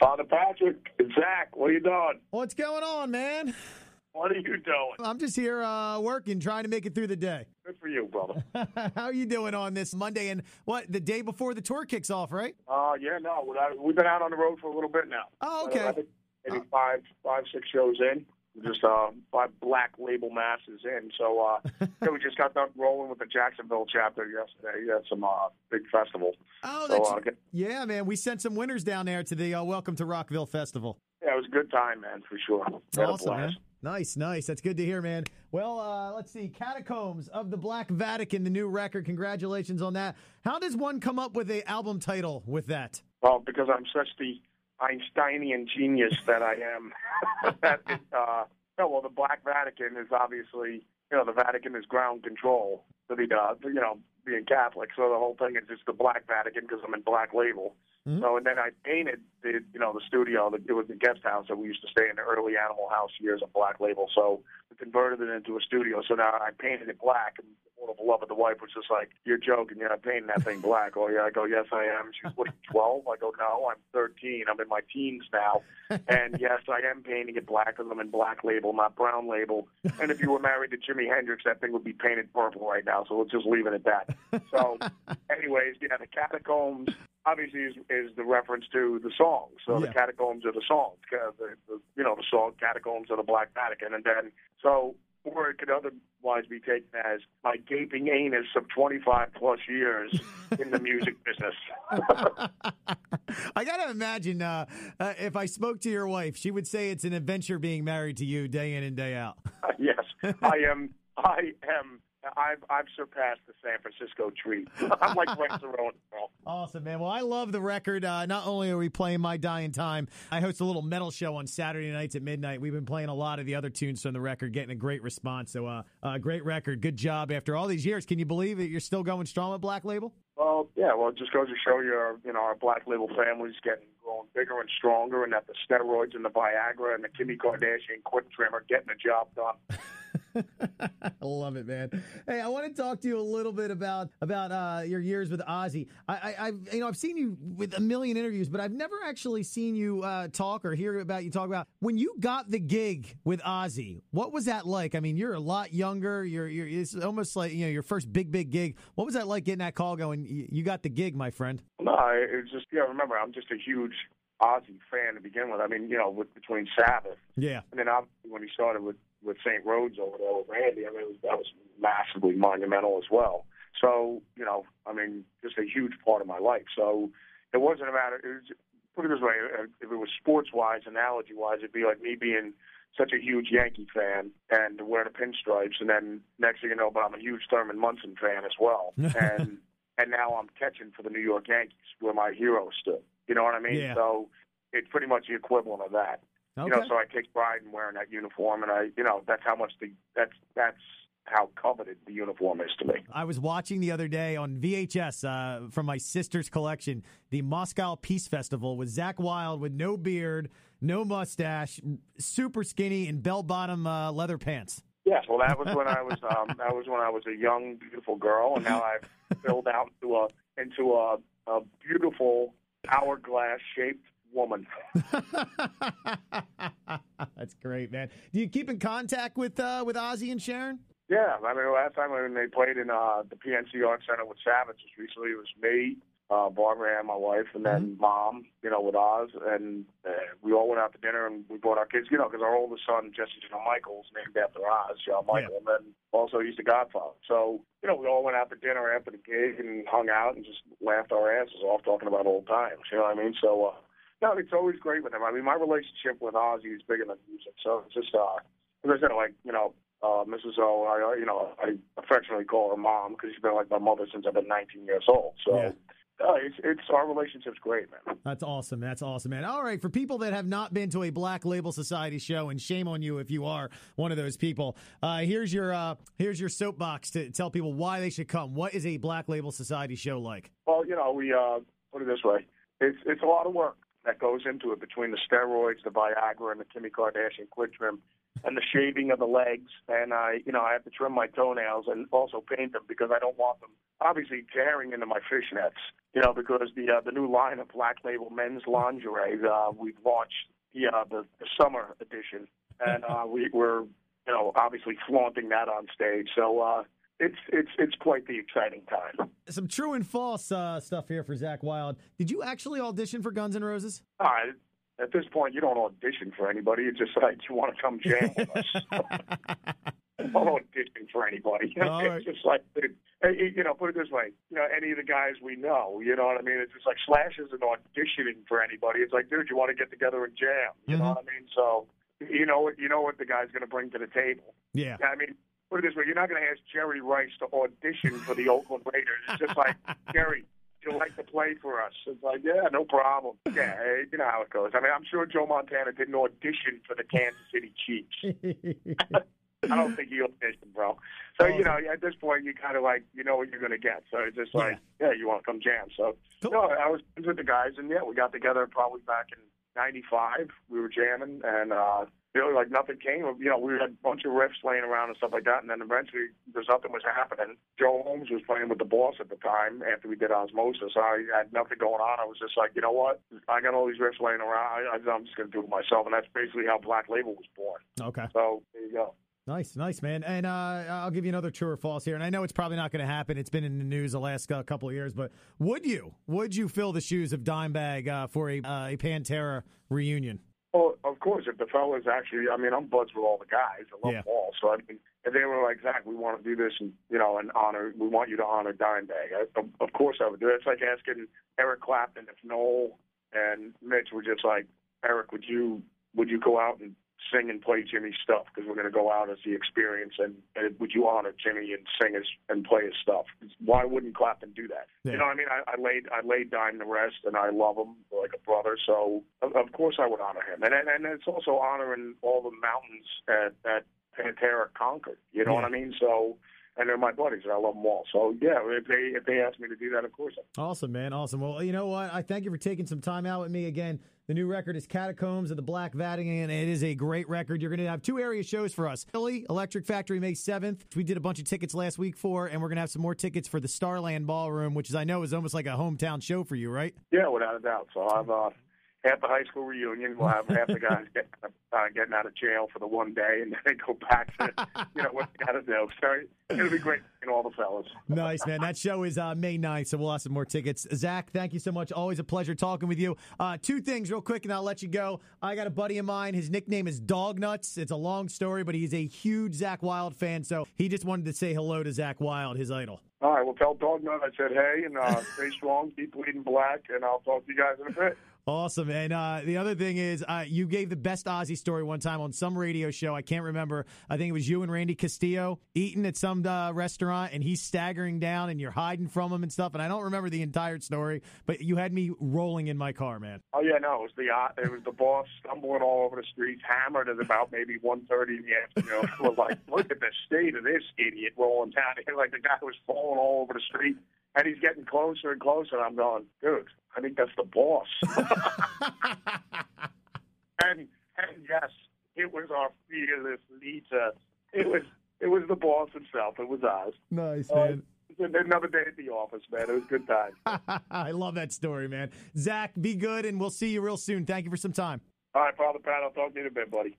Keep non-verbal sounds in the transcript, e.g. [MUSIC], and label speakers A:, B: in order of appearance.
A: Father Patrick, it's Zakk. What are you doing?
B: What's going on, man?
A: What are you doing?
B: I'm just here uh, working, trying to make it through the day.
A: Good for you, brother. [LAUGHS]
B: How are you doing on this Monday and what the day before the tour kicks off, right?
A: Uh, yeah, no, we- we've been out on the road for a little bit now.
B: Oh, okay.
A: Maybe five, five, six shows in. Just uh, five black label masses in. So uh, [LAUGHS] yeah, we just got done rolling with the Jacksonville chapter yesterday. Had some uh, big festival.
B: Oh,
A: So,
B: that's
A: uh, get-
B: yeah, man. We sent some winners down there to the uh, Welcome to Rockville Festival.
A: yeah, it was a good time, man, for sure. Had
B: awesome, man. Nice, nice. That's good to hear, man. Well, uh, let's see. Catacombs of the Black Vatican, the new record. Congratulations on that. How does one come up with a album title with that?
A: Well, because I'm such the Einsteinian genius that I am. [LAUGHS] that uh, no, well, the Black Vatican is obviously, you know, the Vatican is ground control to the, uh, you know, being Catholic. So the whole thing is just the Black Vatican because I'm in Black Label. So and then I painted the, you know, the studio. The, it was the guest house that we used to stay in the early Animal House years of Black Label. So we converted it into a studio. So now I painted it black. And the beloved the wife was just like, "You're joking. You're not painting that thing black." Oh yeah. I go, "Yes, I am." She's what, [LAUGHS] 12? I go, "No, I'm 13. I'm in my teens now." [LAUGHS] and yes, I am painting it black because I'm in Black Label, not Brown Label. And if you were married to Jimi Hendrix, that thing would be painted purple right now. So we'll just leave it at that. So, [LAUGHS] anyways, yeah, the catacombs obviously is, is the reference to the song. So
B: Yeah.
A: the catacombs are the songs, uh, the, the, you know, the song catacombs of the Black Vatican, and then so. Or it could otherwise be taken as my gaping anus of 25 plus years in the music [LAUGHS] business.
B: I got to imagine uh, uh, if I spoke to your wife, she would say it's an adventure being married to you day in and day out. [LAUGHS]
A: yes, I [LAUGHS] am. I am. I've I've surpassed the San Francisco tree. I'm like Brett Cerrone.
B: Awesome, man. Well, I love the record. Uh, not only are we playing My Dying Time, I host a little metal show on Saturday nights at midnight. We've been playing a lot of the other tunes from the record, getting a great response. So, uh, uh, great record. Good job after all these years. Can you believe that you're still going strong with Black Label?
A: Well, yeah. Well, it just goes to show you, you know, our Black Label family's getting growing bigger and stronger, and that the steroids and the Viagra and the Kimmy Kardashian quick trim are getting the job done. [LAUGHS] [LAUGHS]
B: I love it, man. Hey, I want to talk to you a little bit about about uh, your years with Ozzy. I, I, I've you know I've seen you with a million interviews, but I've never actually seen you uh, talk or hear about you talk about when you got the gig with Ozzy. What was that like? I mean, you're a lot younger. You're you're it's almost like you know your first big big gig. What was that like getting that call going? You, got the gig, my friend.
A: No, I- it's just yeah. Remember, I'm just a huge Ozzy fan to begin with. I mean, you know, with between Sabbath
B: Yeah.
A: and then obviously when he started with with St. Rhoads over there with Randy, I mean, it was, that was massively monumental as well. So you know, I mean, just a huge part of my life. So it wasn't a matter. It was, put it this way: uh, if it was sports wise, analogy wise, it'd be like me being such a huge Yankee fan and wearing wear the pinstripes, and then next thing you know, but I'm a huge Thurman Munson fan as well, [LAUGHS] and and now I'm catching for the New York Yankees where my hero stood. You know what I mean?
B: Yeah.
A: So it's pretty much the equivalent of that.
B: Okay.
A: You know, so I take pride in wearing that uniform, and I, you know, that's how much the that's that's how coveted the uniform is to me.
B: I was watching the other day on VHS uh, from my sister's collection, the Moscow Peace Festival with Zakk Wylde with no beard, no mustache, super skinny, and bell bottom uh, leather pants.
A: Yes, well, that was when I was [LAUGHS] um, that was when I was a young, beautiful girl, and now I've filled out into a into a, a beautiful hourglass shaped woman. [LAUGHS]
B: That's great, man. Do you keep in contact with uh, with Ozzy and Sharon?
A: Yeah, I mean, last time when they played in uh, the PNC Art Center with Savage, just recently, it was me, uh, Barbara, and my wife, and then mom, you know, with Oz, and uh, we all went out to dinner and we brought our kids, you know, because our oldest son, Jesse John Michael's named after Oz, John Michael, and then also he's the Godfather. So, you know, we all went out to dinner after the gig and hung out and just laughed our asses off talking about old times. You know what I mean? So, uh, no, it's always great with him. I mean, my relationship with Ozzy is bigger than music, so it's just, uh, as I said, like, you know, uh, Mrs. O, I, uh, you know, I affectionately call her mom because she's been like my mother since I've been 19 years old. So,
B: Yeah.
A: uh, it's, it's our relationship's great, man.
B: That's awesome. That's awesome, man. All right, for people that have not been to a Black Label Society show, and shame on you if you are one of those people. Uh, here's your uh, here's your soapbox to tell people why they should come. What is a Black Label Society show like?
A: Well, you know, we uh, put it this way: it's it's a lot of work that goes into it between the steroids, the Viagra, and the Kimmy Kardashian quick trim. and the shaving of the legs, and I, you know, I have to trim my toenails and also paint them because I don't want them obviously tearing into my fishnets. You know, because the uh, the new line of Black Label men's lingerie uh, we've launched the, uh, the the summer edition, and uh, we, we're you know obviously flaunting that on stage. So. uh it's it's it's quite the exciting time.
B: Some true and false uh, stuff here for Zakk Wylde. Did you actually audition for Guns N' Roses?
A: Uh, at this point, you don't audition for anybody. You just like you want to come jam with us. I [LAUGHS] [LAUGHS] don't audition for anybody. [LAUGHS]
B: All
A: it's
B: right.
A: just like you know, put it this way. You know, any of the guys we know. You know what I mean? It's just like Slash isn't auditioning for anybody. It's like, dude, you want to get together and jam. You know
B: Mhm.
A: what I mean? So you know what you know what the guy's going to bring to the table.
B: Yeah.
A: I mean, put it this way: you're not going to ask Jerry Rice to audition for the Oakland Raiders. It's just like [LAUGHS] Jerry. You like to play for us? It's like, yeah, no problem. Yeah, you know how it goes. I mean, I'm sure Joe Montana didn't audition for the Kansas City Chiefs. [LAUGHS] I don't think he auditioned, bro. So you know, at this point, you kind of like you know what you're going to get. So it's just like, yeah, you want to come jam. So
B: Cool.
A: no, I was friends with the guys, and yeah, we got together probably back in '95. We were jamming, and uh, really like nothing came. of You know, we had a bunch of riffs laying around and stuff like that, and then eventually, there's nothing was happening. Joe Holmes was playing with the boss at the time after we did Ozzmosis. I had nothing going on. I was just like, you know what? I got all these riffs laying around. I, I'm just going to do it myself, and that's basically how Black Label was born.
B: okay.
A: So there you go.
B: Nice, nice, man. And uh, I'll give you another true or false here. And I know it's probably not going to happen. It's been in the news the last uh, couple of years. But would you, would you fill the shoes of Dimebag uh, for a uh, a Pantera reunion?
A: Of course, if the fellas actually, I mean, I'm buds with all the guys. I love
B: Yeah.
A: them all. So, I mean, if they were like, Zakk, we want to do this and, you know, and honor, we want you to honor Dimebag. I, of, of course I would do it. It's like asking Eric Clapton if Noel and Mitch were just like, Eric, would you, would you go out and sing and play Jimi's stuff? Because we're going to go out as the experience and, and would you honor Jimmy and sing his, and play his stuff? Why wouldn't Clapton do that?
B: Yeah.
A: You know what I mean? I, I laid I laid Dime to rest, and I love him like a brother. So of, of course I would honor him, and and, and it's also honoring all the mountains at that Pantera conquered. You know what I mean? So. And they're my buddies, and I love them all. So yeah, if they if they ask me to do that, of course.
B: Awesome, man. Awesome. Well, you know what? I thank you for taking some time out with me again. The new record is Catacombs of the Black Vatican. and It is a great record. You're going to have two area shows for us. Philly, Electric Factory, May 7th. We did a bunch of tickets last week for, and we're going to have some more tickets for the Starland Ballroom, which is, I know, is almost like a hometown show for you, right?
A: Yeah, without a doubt. So I've uh, half the high school reunion. We'll have half the guys get, uh, getting out of jail for the one day, and then they go back to you know what they got to do. So it'll be great seeing all the fellas.
B: Nice, man. That show is uh, May 9th, so we'll have some more tickets. Zakk, thank you so much. Always a pleasure talking with you. Uh, two things, real quick, and I'll let you go. I got a buddy of mine. His nickname is Dog Nuts. It's a long story, but he's a huge Zakk Wylde fan, so he just wanted to say hello to Zakk Wylde, his idol.
A: All right, well, tell Dog Nut I said hey, and uh, stay strong, keep bleeding black, and I'll talk to you guys in a bit.
B: Awesome. And uh, the other thing is, uh, you gave the best Ozzy story one time on some radio show. I can't remember. I think it was you and Randy Castillo eating at some uh, restaurant, and he's staggering down, and you're hiding from him and stuff. And I don't remember the entire story, but you had me rolling in my car, man.
A: Oh yeah, no, it was the uh, it was the boss stumbling all over the streets, hammered at about maybe one thirty in the afternoon. [LAUGHS] We're like, look at the state of this idiot rolling down here. Like the guy was falling all over the street, and he's getting closer and closer. And I'm going, dude, I think that's the boss. [LAUGHS] and and yes, it was our fearless leader. It was it was the boss himself. It was us.
B: Nice,
A: Uh, another day at the office, man. It was a good time. [LAUGHS]
B: I love that story, man. Zakk, be good, and we'll see you real soon. Thank you for some time.
A: All right, Father Pat, I'll talk to you in a bit, buddy.